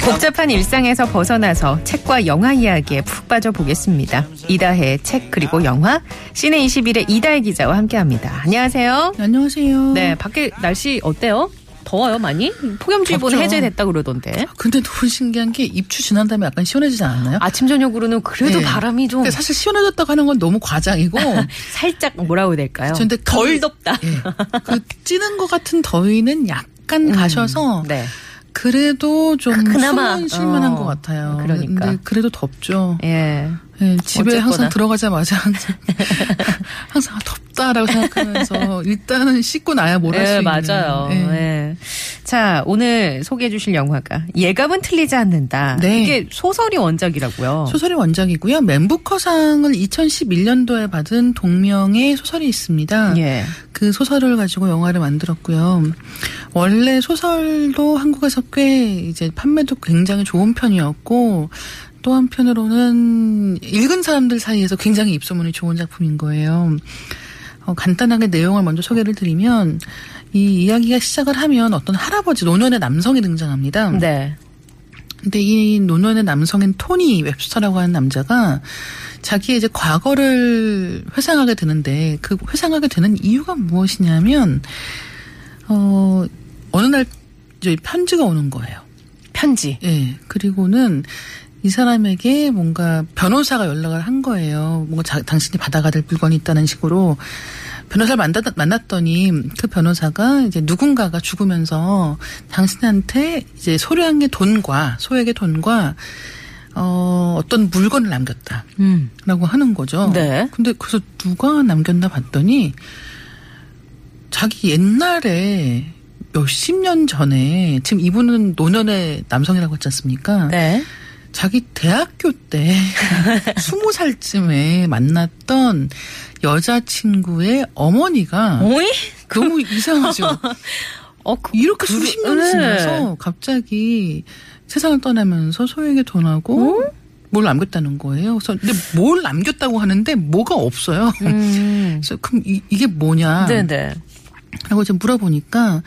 복잡한 일상에서 벗어나서 책과 영화 이야기에 푹 빠져보겠습니다. 이다혜의 책 그리고 영화 시내 21의 이다혜 기자와 함께합니다. 안녕하세요. 안녕하세요. 네, 밖에 날씨 어때요? 더워요 많이? 폭염주의보는. 해제됐다 그러던데. 근데 너무 신기한 게 입추 지난 다음에 약간 시원해지지 않았나요? 아침 저녁으로는 그래도 네. 바람이 좀 근데 사실 시원해졌다고 하는 건 너무 과장이고 살짝 뭐라고 해야 될까요? 근데 덜 그- 덥다. 예. 그 찌는 것 같은 더위는 약간 가셔서 네. 그래도 좀 그나마, 숨은 쉴만한 어, 것 같아요. 그러니까. 그래도 덥죠. 예. 예, 집에 어쨌거나. 항상 들어가자마자 항상, 항상 덥다라고 생각하면서 일단은 씻고 나야 뭘 할수 예, 있는. 맞아요. 예. 예. 자, 오늘 소개해 주실 영화가 예감은 틀리지 않는다. 네. 이게 소설이 원작이라고요. 소설이 원작이고요. 맨부커상을 2011년도에 받은 동명의 소설이 있습니다. 예. 그 소설을 가지고 영화를 만들었고요. 원래 소설도 한국에서 꽤 이제 판매도 굉장히 좋은 편이었고 또 한편으로는 읽은 사람들 사이에서 굉장히 입소문이 좋은 작품인 거예요. 어, 간단하게 내용을 먼저 소개를 드리면 이 이야기가 시작을 하면 어떤 할아버지 노년의 남성이 등장합니다. 네. 근데 이 노년의 남성인 토니 웹스터라고 하는 남자가 자기의 이제 과거를 회상하게 되는데 그 회상하게 되는 이유가 무엇이냐면 어 어느 날 이제 편지가 오는 거예요. 편지. 예. 그리고는 이 사람에게 뭔가 변호사가 연락을 한 거예요. 뭔가 자- 당신이 받아가야 될 물건이 있다는 식으로 변호사를 만났, 만났더니 그 변호사가 이제 누군가가 죽으면서 당신한테 이제 소량의 돈과 소액의 돈과 어 어떤 물건을 남겼다. 음. 라고 하는 거죠. 네. 근데 그래서 누가 남겼나 봤더니 자기 옛날에 몇십 년 전에 지금 이분은 노년의 남성이라고 했지 않습니까? 네. 자기 대학교 때 스무 살쯤에 만났던 여자친구의 어머니가 오이? 너무 이상하죠. 어, 그, 이렇게 그러- 수십 년이 네. 지나서 갑자기 세상을 떠나면서 소액의 돈하고 어? 뭘 남겼다는 거예요. 그래서 근데 뭘 남겼다고 하는데 뭐가 없어요. 음. 그래서 그럼 이, 이게 뭐냐? 네네. 라고 이제 물어보니까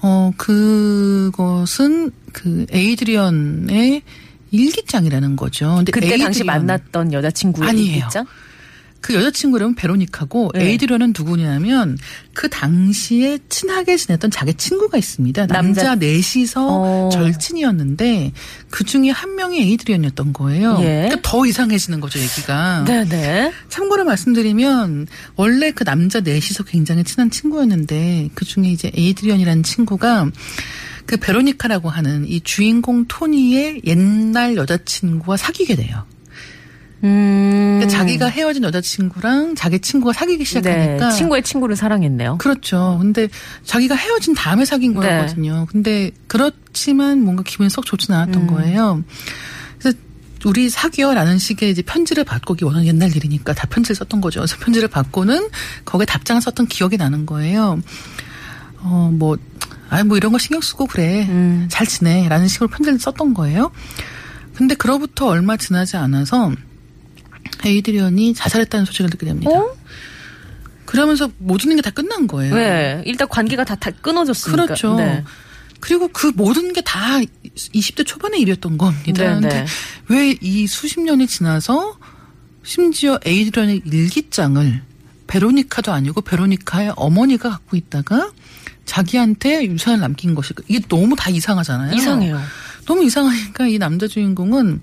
어 그것은 그 에이드리언의 일기장이라는 거죠. 근데 그때 당시 에이드리언- 만났던 여자친구의 아니에요. 입장? 그 여자친구 이름은 베로니카고 네. 에이드리언은 누구냐면 그 당시에 친하게 지냈던 자기 친구가 있습니다. 남자, 남자- 넷이서 어. 절친이었는데 그 중에 한 명이 에이드리언이었던 거예요. 예. 그러니까 더 이상해지는 거죠, 얘기가. 네네. 참고로 말씀드리면 원래 그 남자 넷이서 굉장히 친한 친구였는데 그 중에 이제 에이드리언이라는 친구가 그 베로니카라고 하는 이 주인공 토니의 옛날 여자친구와 사귀게 돼요. 음. 그러니까 자기가 헤어진 여자친구랑 자기 친구가 사귀기 시작하니까 네. 친구의 친구를 사랑했네요. 그렇죠. 근데 자기가 헤어진 다음에 사귄 네. 거였거든요. 근데 그렇지만 뭔가 기분이 썩 좋진 않았던 음. 거예요. 그래서 우리 사귀어라는 식의 이제 편지를 받고 이게 워낙 옛날 일이니까 다 편지를 썼던 거죠. 그래서 편지를 받고는 거기에 답장을 썼던 기억이 나는 거예요. 어, 뭐, 아이, 뭐 이런 거 신경 쓰고 그래. 음. 잘 지내. 라는 식으로 편지를 썼던 거예요. 근데 그로부터 얼마 지나지 않아서 에이드리언이 자살했다는 소식을 듣게 됩니다. 어? 그러면서 모든 게 다 끝난 거예요. 네. 일단 관계가 다, 다 끊어졌으니까. 그렇죠. 네. 그리고 그 모든 게 다 20대 초반의 일이었던 겁니다. 네, 근데 네. 왜이 수십 년이 지나서 심지어 에이드런의 일기장을 베로니카도 아니고 베로니카의 어머니가 갖고 있다가 자기한테 유산을 남긴 것일까? 이게 너무 다 이상하잖아요. 이상해요. 너무 이상하니까 이 남자 주인공은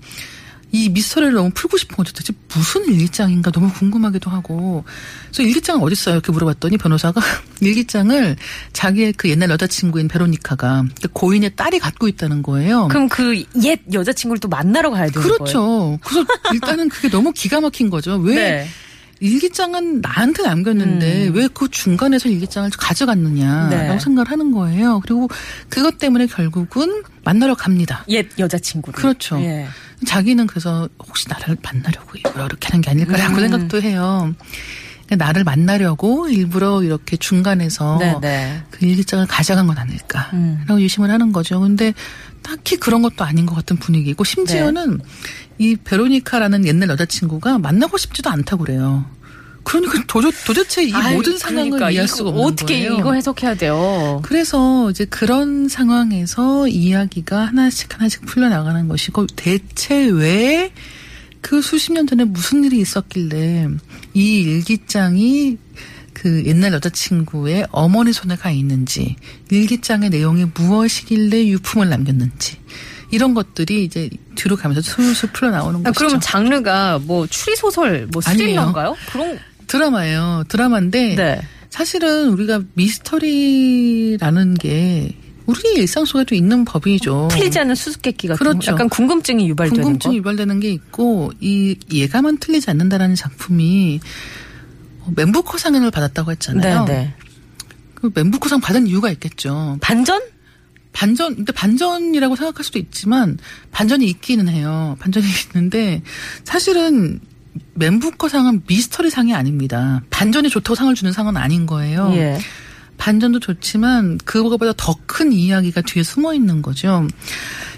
이 미스터리를 너무 풀고 싶은 거죠. 도대체 무슨 일기장인가 너무 궁금하기도 하고. 그래서 일기장은 어디 있어요? 이렇게 물어봤더니 변호사가 일기장을 자기의 그 옛날 여자친구인 베로니카가 그 고인의 딸이 갖고 있다는 거예요. 그럼 그 옛 여자친구를 또 만나러 가야 되는 거예요. 그렇죠. 그래서 일단은 그게 너무 기가 막힌 거죠. 왜 네. 일기장은 나한테 남겼는데 왜그 중간에서 일기장을 가져갔느냐라고 네. 생각을 하는 거예요. 그리고 그것 때문에 결국은 만나러 갑니다. 옛 여자친구를. 그렇죠. 예. 자기는 그래서 혹시 나를 만나려고 일부러 이렇게 하는 게 아닐까라고 음. 생각도 해요. 나를 만나려고 일부러 이렇게 중간에서 네네. 그 일기장을 가져간 건 아닐까라고 음. 의심을 하는 거죠. 근데 딱히 그런 것도 아닌 것 같은 분위기고 심지어는 네. 이 베로니카라는 옛날 여자친구가 만나고 싶지도 않다고 그래요. 그러니까 도저, 도대체 이 아유, 모든 상황을 그러니까 이해할 수가 없는 어떻게 거예요. 이거 해석해야 돼요? 그래서 이제 그런 상황에서 이야기가 하나씩 하나씩 풀려나가는 것이고 대체 왜 그 수십 년 전에 무슨 일이 있었길래 이 일기장이 그 옛날 여자친구의 어머니 손에 가 있는지 일기장의 내용이 무엇이길래 유품을 남겼는지 이런 것들이 이제 뒤로 가면서 술술 풀려 나오는 아, 것이죠. 그러면 장르가 뭐 추리 소설, 뭐. 스릴러인가요? 그런 드라마예요. 드라마인데 네. 사실은 우리가 미스터리라는 게 우리 일상 속에도 있는 법이죠. 풀리지 않는 수수께끼 같은 그렇죠. 거. 약간 궁금증이 유발되는 궁금증이 거. 유발되는 게 있고 이 예감은 틀리지 않는다라는 작품이 어, 멘부커상을 받았다고 했잖아요. 네, 네. 그 멘부커상 받은 이유가 있겠죠. 반전? 반전, 근데 반전이라고 생각할 수도 있지만 반전이 있기는 해요. 반전이 있는데 사실은 멘부커 상은 미스터리 상이 아닙니다. 반전이 좋다고 상을 주는 상은 아닌 거예요. 예. 반전도 좋지만 그거보다 더 큰 이야기가 뒤에 숨어 있는 거죠.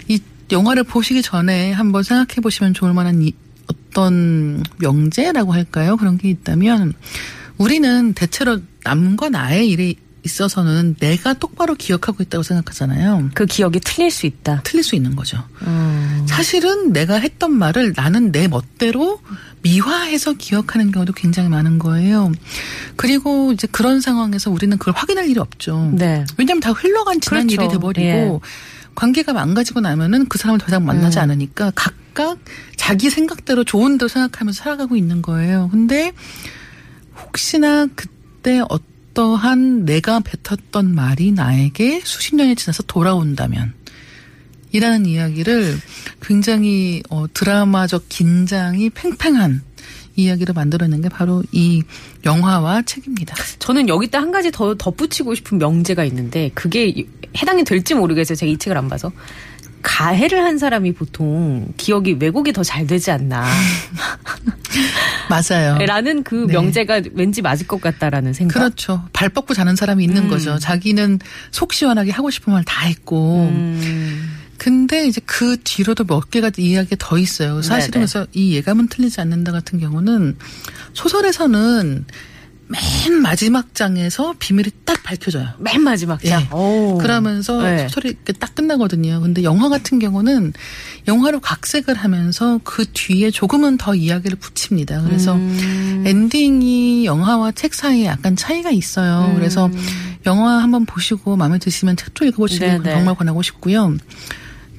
이 영화를 보시기 전에 한번 생각해 보시면 좋을 만한 이 어떤 명제라고 할까요? 그런 게 있다면 우리는 대체로 남과 나의 일에 있어서는 내가 똑바로 기억하고 있다고 생각하잖아요. 그 기억이 틀릴 수 있다. 틀릴 수 있는 거죠. 음. 사실은 내가 했던 말을 나는 내 멋대로 미화해서 기억하는 경우도 굉장히 많은 거예요. 그리고 이제 그런 상황에서 우리는 그걸 확인할 일이 없죠. 네. 왜냐하면 다 흘러간 지난 그렇죠. 일이 돼버리고 예. 관계가 망가지고 나면은 그 사람을 더 이상 만나지 음. 않으니까 각각 자기 생각대로 좋은 대로 생각하면서 살아가고 있는 거예요. 근데 혹시나 그때 어 떠한 내가 뱉었던 말이 나에게 수십 년이 지나서 돌아온다면 이라는 이야기를 굉장히 어, 드라마적 긴장이 팽팽한 이야기를 만들어낸 게 바로 이 영화와 책입니다. 저는 여기다 한 가지 더 덧붙이고 싶은 명제가 있는데 그게 해당이 될지 모르겠어요. 제가 이 책을 안 봐서. 가해를 한 사람이 보통 기억이 왜곡이 더 잘 되지 않나. 맞아요. 라는 그 네. 명제가 왠지 맞을 것 같다라는 생각. 그렇죠. 발 뻗고 자는 사람이 있는 음. 거죠. 자기는 속 시원하게 하고 싶은 말 다 했고. 음. 근데 이제 그 뒤로도 몇 개가 이야기가 더 있어요. 사실은 네네. 그래서 이 예감은 틀리지 않는다 같은 경우는 소설에서는 맨 마지막 장에서 비밀이 딱 밝혀져요. 맨 마지막 장. 예. 오. 그러면서 네. 소설이 딱 끝나거든요. 근데 영화 같은 경우는 영화로 각색을 하면서 그 뒤에 조금은 더 이야기를 붙입니다. 그래서 음. 엔딩이 영화와 책 사이에 약간 차이가 있어요. 음. 그래서 영화 한번 보시고 마음에 드시면 책도 읽어보시길 네네. 정말 권하고 싶고요.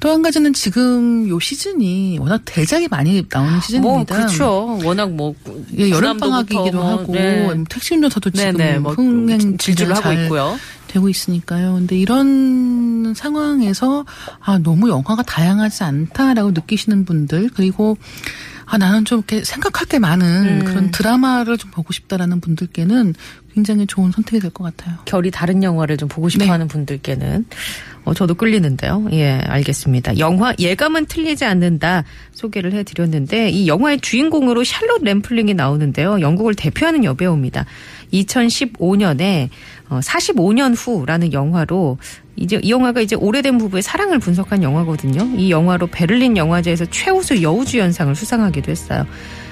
또 한 가지는 지금 요 시즌이 워낙 대작이 많이 나오는 뭐 시즌입니다. 그렇죠. 워낙 뭐 예, 여름 방학이기도 뭐, 하고 네. 택시 운전사도 지금 네네 뭐 흥행 질주를 하고 잘 있고요. 되고 있으니까요. 근데 이런 상황에서 아 너무 영화가 다양하지 않다라고 느끼시는 분들 그리고 아 나는 좀 이렇게 생각할 게 많은 음. 그런 드라마를 좀 보고 싶다라는 분들께는 굉장히 좋은 선택이 될 것 같아요. 결이 다른 영화를 좀 보고 네. 싶어하는 분들께는 어, 저도 끌리는데요. 예, 알겠습니다. 영화 예감은 틀리지 않는다 소개를 해드렸는데 이 영화의 주인공으로 샬롯 램플링이 나오는데요. 영국을 대표하는 여배우입니다. 2015년에 어, 45년 후라는 영화로 이제 이 영화가 이제 오래된 부부의 사랑을 분석한 영화거든요. 이 영화로 베를린 영화제에서 최우수 여우주연상을 수상하기도 했어요.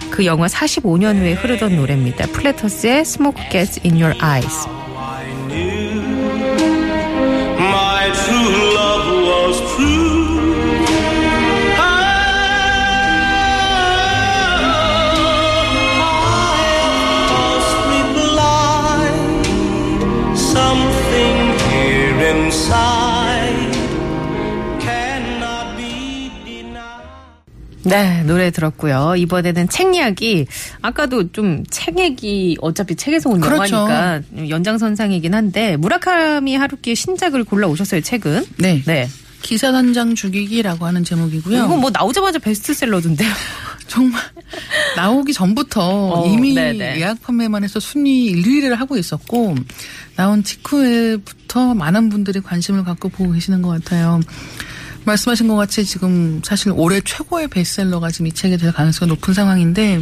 그 영화 45년 후에 흐르던 노래입니다. 플래터스의 Smoke Gets in Your Eyes. 네, 노래 들었고요. 이번에는 책 이야기. 아까도 좀 책 얘기 어차피 책에서 온 그렇죠. 영화니까 연장선상이긴 한데 무라카미 하루키의 신작을 골라 오셨어요. 책은. 네. 네. 기사 단장 죽이기라고 하는 제목이고요. 이거 뭐 나오자마자 베스트셀러던데요. 정말 나오기 전부터 어, 이미 네네. 예약 판매만 해서 순위 1위를 하고 있었고 나온 직후에부터 많은 분들이 관심을 갖고 보고 계시는 것 같아요. 말씀하신 것 같이 지금 사실 올해 최고의 베스트셀러가 지금 이 책이 될 가능성이 높은 상황인데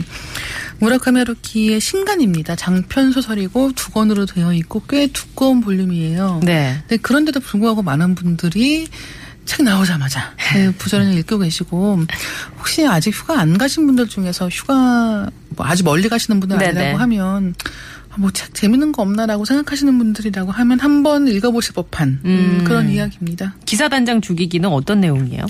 무라카미 하루키의 신간입니다. 장편 소설이고 두 권으로 되어 있고 꽤 두꺼운 볼륨이에요. 네. 네, 그런데도 불구하고 많은 분들이 책 나오자마자 네, 부전을 읽고 계시고 혹시 아직 휴가 안 가신 분들 중에서 휴가 뭐 아주 멀리 가시는 분들 네네. 아니라고 하면 뭐 책 재밌는 거 없나라고 생각하시는 분들이라고 하면 한번 읽어보실 법한 음, 음. 그런 이야기입니다. 기사 단장 죽이기는 어떤 내용이에요?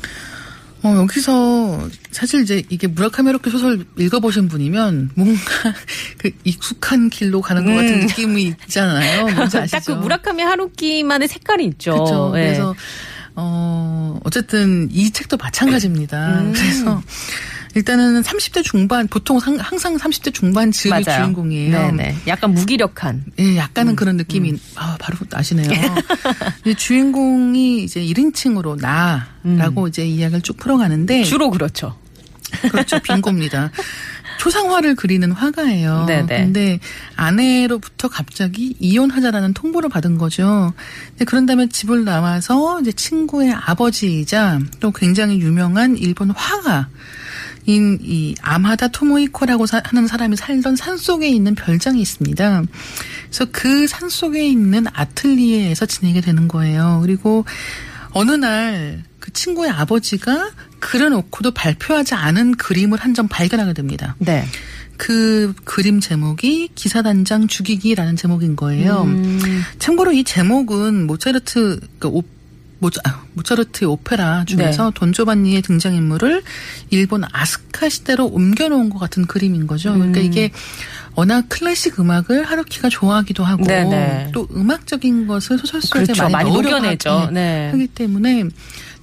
어, 여기서 사실 이제 이게 무라카미 하루키 소설 읽어보신 분이면 뭔가 그 익숙한 길로 가는 것 같은 음. 느낌이 있잖아요. 뭔지 아시죠? 딱 그 무라카미 하루키만의 색깔이 있죠. 그렇죠. 예. 그래서 어 어쨌든 이 책도 마찬가지입니다. 음. 그래서 일단은 30대 중반 보통 상- 항상 30대 중반 즈음이 맞아요. 주인공이에요. 네네. 약간 무기력한. 예, 약간은 그런 느낌이 아 바로 아시네요. 이 주인공이 이제 1인칭으로 나라고 이제 이야기를 쭉 풀어가는데 주로 그렇죠. 그렇죠. 빙고입니다. 초상화를 그리는 화가예요. 네네. 근데 아내로부터 갑자기 이혼하자라는 통보를 받은 거죠. 그런 다음에 집을 나와서 이제 친구의 아버지이자 또 굉장히 유명한 일본 화가 인이 아마다 토모이코라고 사- 하는 사람이 살던 산 속에 있는 별장이 있습니다. 그래서 그 산 속에 있는 아틀리에에서 지내게 되는 거예요. 그리고 어느 날 그 친구의 아버지가 그려놓고도 발표하지 않은 그림을 한 점 발견하게 됩니다. 네. 그 그림 제목이 기사단장 죽이기라는 제목인 거예요. 음. 참고로 이 제목은 모차르트 그 오, 모차, 아, 모차르트의 오페라 중에서 네. 돈조반니의 등장인물을 일본 아스카 시대로 옮겨놓은 것 같은 그림인 거죠. 그러니까 음. 이게 워낙 클래식 음악을 하루키가 좋아하기도 하고 네네. 또 음악적인 것을 소설 속에 그렇죠. 많이, 많이 녹여내죠. 하기, 네. 하기 때문에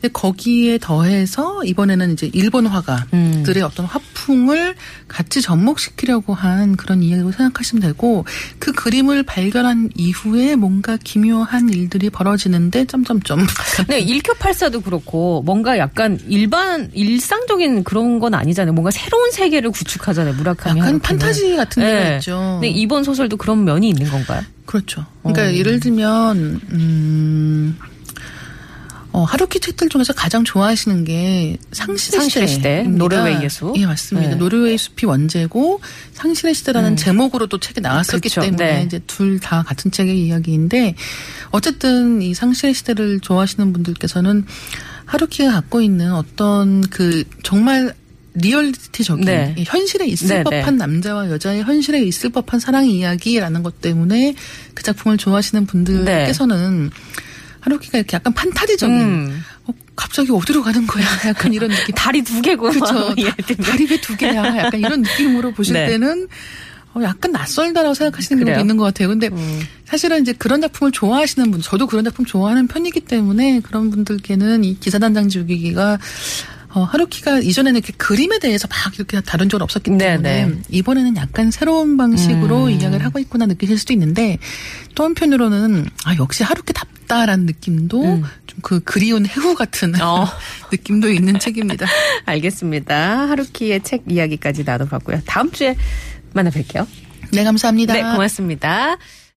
거기에 더해서 이번에는 이제 일본 화가들의 음. 어떤 화풍을 같이 접목시키려고 한 그런 이야기로 생각하시면 되고 그 그림을 발견한 이후에 뭔가 기묘한 일들이 벌어지는데 점점점 네, 일교팔사도 그렇고 뭔가 약간 일반 일상적인 그런 건 아니잖아요. 뭔가 새로운 세계를 구축하잖아요. 무라카미 약간. 판타지 같은 데가 네. 있죠. 근데 이번 소설도 그런 면이 있는 건가요? 그렇죠. 그러니까 어. 예를 들면 음. 어, 하루키 책들 중에서 가장 좋아하시는 게 상실의, 상실의 시대. 노르웨이의 수. 예, 맞습니다. 네. 노르웨이 숲이 원제고 상실의 시대라는 제목으로도 책이 나왔었기 그렇죠. 때문에 네. 이제 둘 다 같은 책의 이야기인데 어쨌든 이 상실의 시대를 좋아하시는 분들께서는 하루키가 갖고 있는 어떤 그 정말 리얼리티적인 네. 이 현실에 있을 네, 네. 법한 남자와 여자의 현실에 있을 법한 사랑 이야기라는 것 때문에 그 작품을 좋아하시는 분들께서는 하루키가 이렇게 약간 판타지적인 네. 음. 어, 갑자기 어디로 가는 거야? 약간 이런 느낌. 다리 두 개고. 그렇죠. 다리 왜 두 개야? 약간 이런 느낌으로 보실 네. 때는 어, 약간 낯설다라고 생각하시는? 경우도 있는 것 같아요. 근데 음. 사실은 이제 그런 작품을 좋아하시는 분, 저도 그런 작품 좋아하는 편이기 때문에 그런 분들께는 이 기사단장 죽이기가 어, 하루키가 이전에는 이렇게 그림에 대해서 막 이렇게 다룬 적은 없었기 네, 때문에 네. 이번에는 약간 새로운 방식으로 음. 이야기를 하고 있구나 느끼실 수도 있는데 또 한편으로는 아 역시 하루키 답 다라는 느낌도 음. 좀그 그리운 해후 같은 어. 느낌도 있는 책입니다. 알겠습니다. 하루키의 책 이야기까지 나눠봤고요. 다음 주에 만나 뵐게요. 네 감사합니다. 네, 고맙습니다.